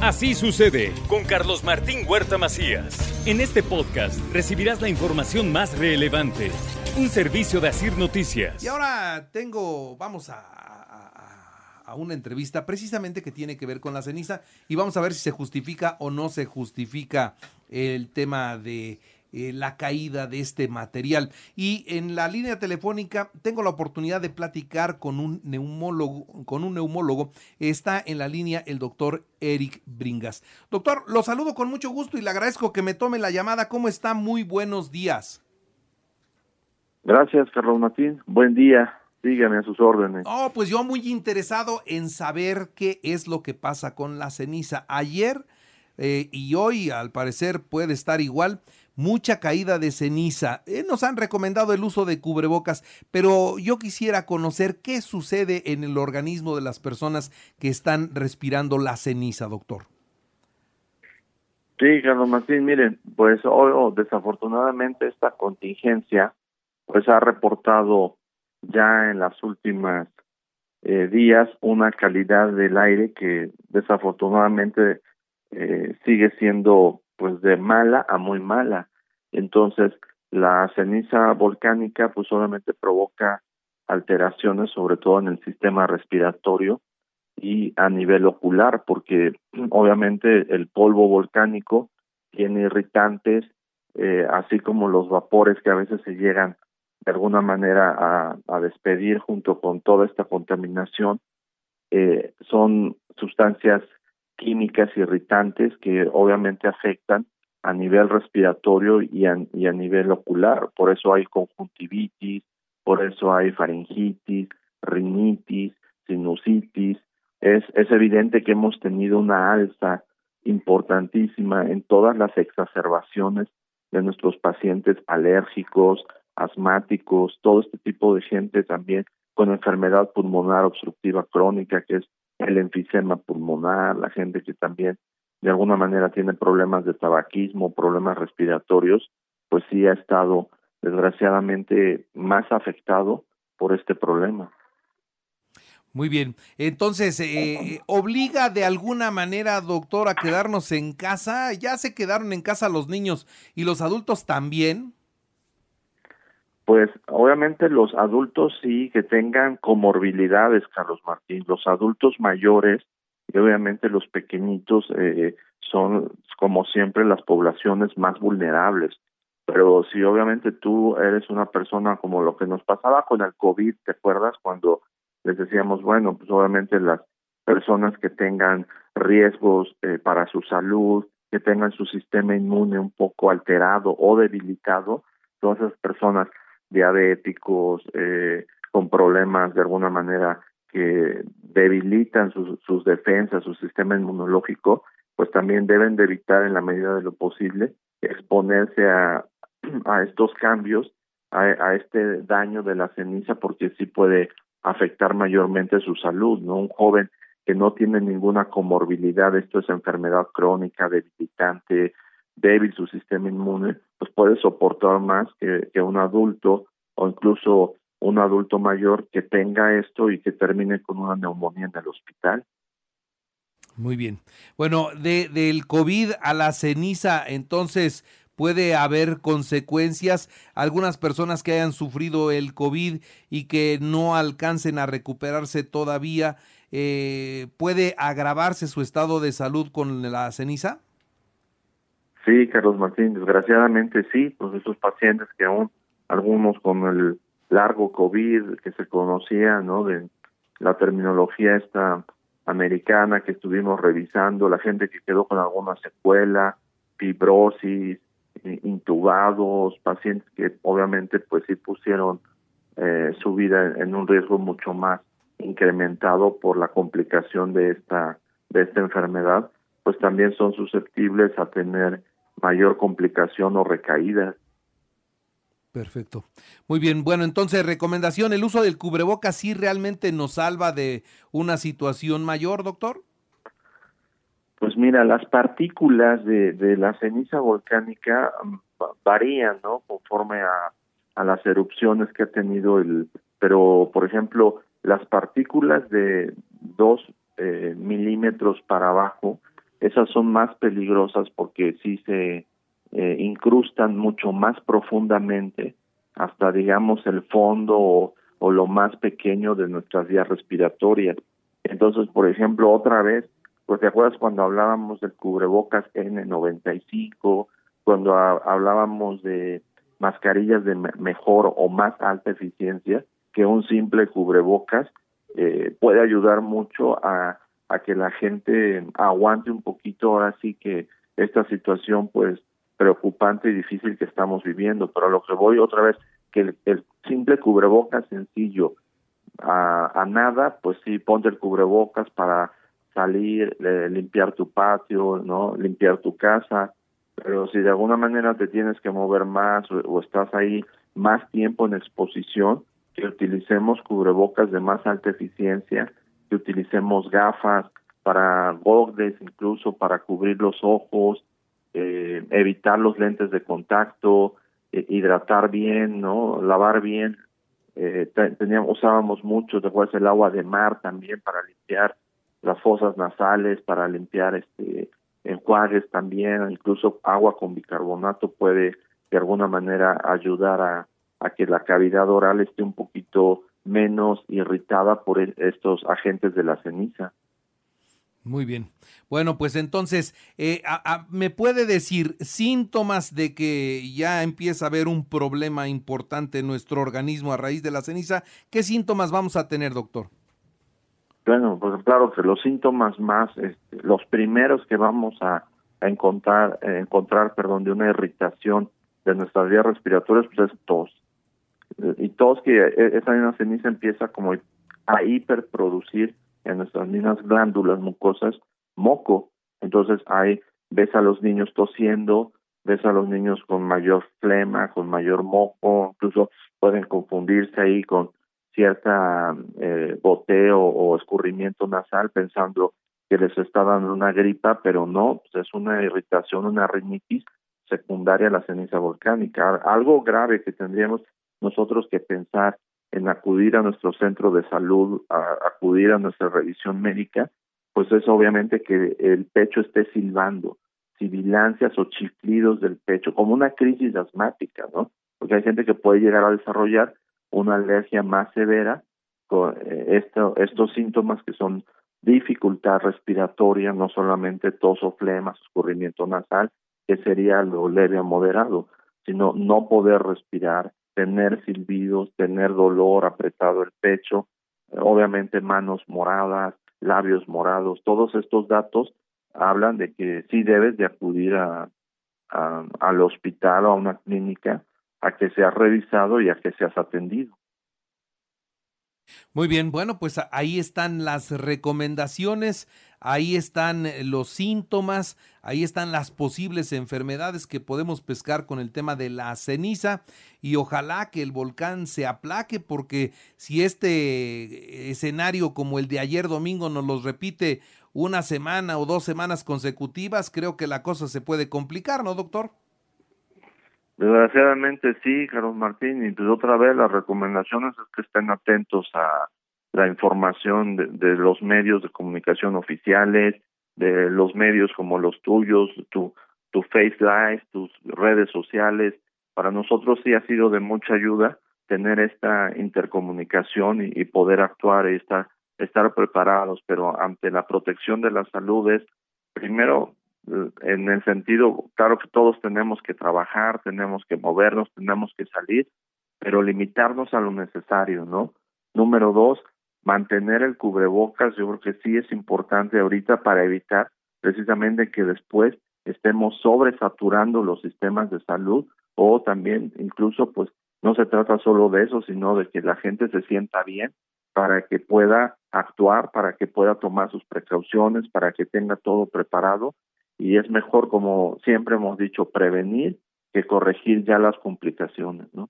Así sucede con Carlos Martín Huerta Macías. En este podcast recibirás la información más relevante. Un servicio de Asir Noticias. Y ahora tengo, vamos a, a, una entrevista precisamente que tiene que ver con la ceniza y vamos a ver si se justifica o no se justifica el tema de eh, la caída de este material. Y en la línea telefónica tengo la oportunidad de platicar con un neumólogo, con un neumólogo. Está en la línea el doctor Eric Bringas. Doctor, lo saludo con mucho gusto y le agradezco que me tome la llamada. ¿Cómo está? Muy buenos días. Gracias, Carlos Martín. Buen día. Dígame a sus órdenes. Oh, pues yo muy interesado en saber qué es lo que pasa con la ceniza. Ayer eh, y hoy, al parecer, puede estar igual mucha caída de ceniza. Eh, nos han recomendado el uso de cubrebocas, pero yo quisiera conocer qué sucede en el organismo de las personas que están respirando la ceniza, doctor. Sí, Carlos Martín, miren, pues hoy oh, desafortunadamente esta contingencia pues ha reportado ya en las últimas eh, días una calidad del aire que desafortunadamente eh, sigue siendo pues de mala a muy mala. Entonces, la ceniza volcánica pues solamente provoca alteraciones sobre todo en el sistema respiratorio y a nivel ocular porque obviamente el polvo volcánico tiene irritantes eh, así como los vapores que a veces se llegan de alguna manera a, despedir junto con toda esta contaminación eh, son sustancias químicas irritantes que obviamente afectan a nivel respiratorio y a, nivel ocular. Por eso hay conjuntivitis, por eso hay faringitis, rinitis, sinusitis. Es, es evidente que hemos tenido una alza importantísima en todas las exacerbaciones de nuestros pacientes alérgicos, asmáticos, todo este tipo de gente también con enfermedad pulmonar obstructiva crónica, que es el enfisema pulmonar, la gente que también de alguna manera tiene problemas de tabaquismo, problemas respiratorios, pues sí ha estado desgraciadamente más afectado por este problema. Muy bien. Entonces, eh, ¿obliga de alguna manera, doctor, a quedarnos en casa? ¿Ya se quedaron en casa los niños y los adultos también? Pues obviamente los adultos sí que tengan comorbilidades, Carlos Martín. Los adultos mayores y obviamente los pequeñitos eh, son, como siempre, las poblaciones más vulnerables. Pero si obviamente tú eres una persona como lo que nos pasaba con el COVID, ¿te acuerdas? Cuando les decíamos, bueno, pues obviamente las personas que tengan riesgos eh, para su salud, que tengan su sistema inmune un poco alterado o debilitado, todas esas personas diabéticos, eh, con problemas de alguna manera que debilitan sus, defensas, su sistema inmunológico, pues también deben de evitar en la medida de lo posible exponerse a, a estos cambios, a, a este daño de la ceniza, porque sí puede afectar mayormente su salud, ¿no? Un joven que no tiene ninguna comorbilidad, esto es enfermedad crónica, debilitante, débil su sistema inmune, pues puede soportar más que, un adulto o incluso un adulto mayor que tenga esto y que termine con una neumonía en el hospital. Muy bien. Bueno, de, del COVID a la ceniza, entonces puede haber consecuencias. Algunas personas que hayan sufrido el COVID y que no alcancen a recuperarse todavía, eh, ¿puede agravarse su estado de salud con la ceniza? Sí, Carlos Martín, desgraciadamente sí, pues esos pacientes que aún algunos con el largo COVID que se conocía, ¿no? De la terminología esta americana que estuvimos revisando, la gente que quedó con alguna secuela, fibrosis, intubados, pacientes que obviamente pues sí pusieron eh, su vida en un riesgo mucho más incrementado por la complicación de esta de esta enfermedad, pues también son susceptibles a tener mayor complicación o recaída. Perfecto. Muy bien. Bueno, entonces, recomendación, ¿el uso del cubrebocas sí realmente nos salva de una situación mayor, doctor? Pues mira, las partículas de, de la ceniza volcánica mm, varían, ¿no? Conforme a, a las erupciones que ha tenido el... Pero, por ejemplo, las partículas de dos eh, milímetros para abajo, esas son más peligrosas porque sí se eh, incrustan mucho más profundamente hasta, digamos, el fondo o, lo más pequeño de nuestras vías respiratorias. Entonces, por ejemplo, otra vez, pues te acuerdas cuando hablábamos del cubrebocas N95, cuando hablábamos de mascarillas de mejor o más alta eficiencia que un simple cubrebocas, eh, puede ayudar mucho a, a que la gente aguante un poquito ahora sí que esta situación pues preocupante y difícil que estamos viviendo, pero a lo que voy otra vez, que el, simple cubrebocas sencillo a, a, nada, pues sí, ponte el cubrebocas para salir, limpiar tu patio, no, limpiar tu casa, pero si de alguna manera te tienes que mover más o, estás ahí más tiempo en exposición, que utilicemos cubrebocas de más alta eficiencia, utilicemos gafas para gogles, incluso para cubrir los ojos, eh, evitar los lentes de contacto, eh, hidratar bien, no, lavar bien. Eh, teníamos, usábamos mucho, después el agua de mar también para limpiar las fosas nasales, para limpiar este enjuagues también, incluso agua con bicarbonato puede de alguna manera ayudar a que la cavidad oral esté un poquito menos irritada por e, estos agentes de la ceniza. Muy bien. Bueno, pues entonces, eh, ¿me puede decir síntomas de que ya empieza a haber un problema importante en nuestro organismo a raíz de la ceniza? ¿Qué síntomas vamos a tener, doctor? Bueno, pues claro que los síntomas más, este, los primeros que vamos a, encontrar, encontrar, perdón, de una irritación de nuestras vías respiratorias, pues es tos. Y tos que e, esa misma ceniza empieza como a hiperproducir en nuestras mismas glándulas mucosas moco. Entonces ahí ves a los niños tosiendo, ves a los niños con mayor flema, con mayor moco, incluso pueden confundirse ahí con cierta eh, boteo o escurrimiento nasal pensando que les está dando una gripa, pero no, pues es una irritación, una rinitis secundaria a la ceniza volcánica. Algo grave que tendríamos nosotros que pensar en acudir a nuestro centro de salud, acudir a nuestra revisión médica, pues es obviamente que el pecho esté silbando, sibilancias o chiflidos del pecho, como una crisis asmática, ¿no? Porque hay gente que puede llegar a desarrollar una alergia más severa con eh, esto, estos síntomas que son dificultad respiratoria, no solamente tos o flemas, escurrimiento nasal, que sería lo leve a moderado, sino no poder respirar, tener silbidos, tener dolor, apretado el pecho, obviamente manos moradas, labios morados, todos estos datos hablan de que sí debes de acudir a, al hospital o a una clínica a que seas revisado y a que seas atendido. Muy bien, bueno, pues ahí están las recomendaciones, ahí están eh, los síntomas, ahí están las posibles enfermedades que podemos pescar con el tema de la ceniza y ojalá que el volcán se aplaque porque si este escenario como el de ayer domingo nos los repite una semana o dos semanas consecutivas, creo que la cosa se puede complicar, ¿no, doctor? Desgraciadamente sí, Carlos Martín, y pues otra vez las recomendaciones es que estén atentos a la información de, los medios de comunicación oficiales, de los medios como los tuyos, tu, tu Face Live, tus redes sociales. Para nosotros sí ha sido de mucha ayuda tener esta intercomunicación y, poder actuar y estar, estar preparados, pero ante la protección de la salud es primero en el sentido, claro que todos tenemos que trabajar, tenemos que movernos, tenemos que salir, pero limitarnos a lo necesario, ¿no? Número dos, mantener el cubrebocas, yo creo que sí es importante ahorita para evitar precisamente que después estemos sobresaturando los sistemas de salud o también incluso pues no se trata solo de eso, sino de que la gente se sienta bien para que pueda actuar, para que pueda tomar sus precauciones, para que tenga todo preparado y es mejor, como siempre hemos dicho, prevenir que corregir ya las complicaciones, ¿no?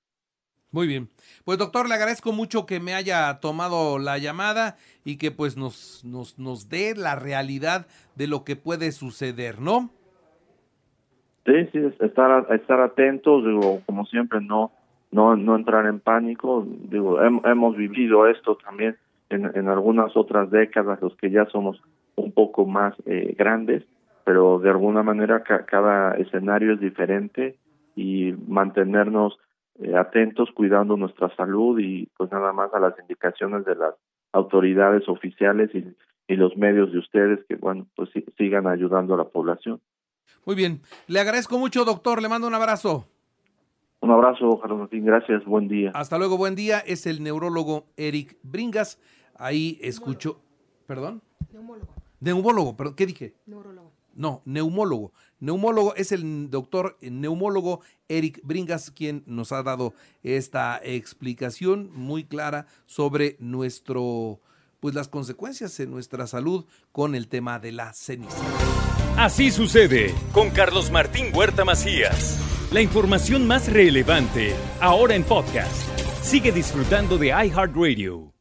Muy bien. Pues doctor, le agradezco mucho que me haya tomado la llamada y que pues nos, nos, nos dé la realidad de lo que puede suceder, ¿no? Sí, sí, estar, estar atentos, digo, como siempre, no, no, no entrar en pánico. Digo, hemos vivido esto también en, en, algunas otras décadas, los que ya somos un poco más eh, grandes, pero de alguna manera cada escenario es diferente y mantenernos eh, atentos, cuidando nuestra salud y pues nada más a las indicaciones de las autoridades oficiales y, y los medios de ustedes que bueno pues sigan ayudando a la población. Muy bien, le agradezco mucho doctor, le mando un abrazo. Un abrazo, Carlos Martín, gracias, buen día. Hasta luego, buen día. Es el neurólogo Eric Bringas. Ahí escucho, perdón. Neumólogo. Neumólogo, perdón, ¿qué dije? Neurólogo. No, neumólogo. Neumólogo es el doctor neumólogo Eric Bringas quien nos ha dado esta explicación muy clara sobre nuestro pues las consecuencias en nuestra salud con el tema de la ceniza. Así sucede con Carlos Martín Huerta Macías. La información más relevante ahora en podcast. Sigue disfrutando de iHeartRadio.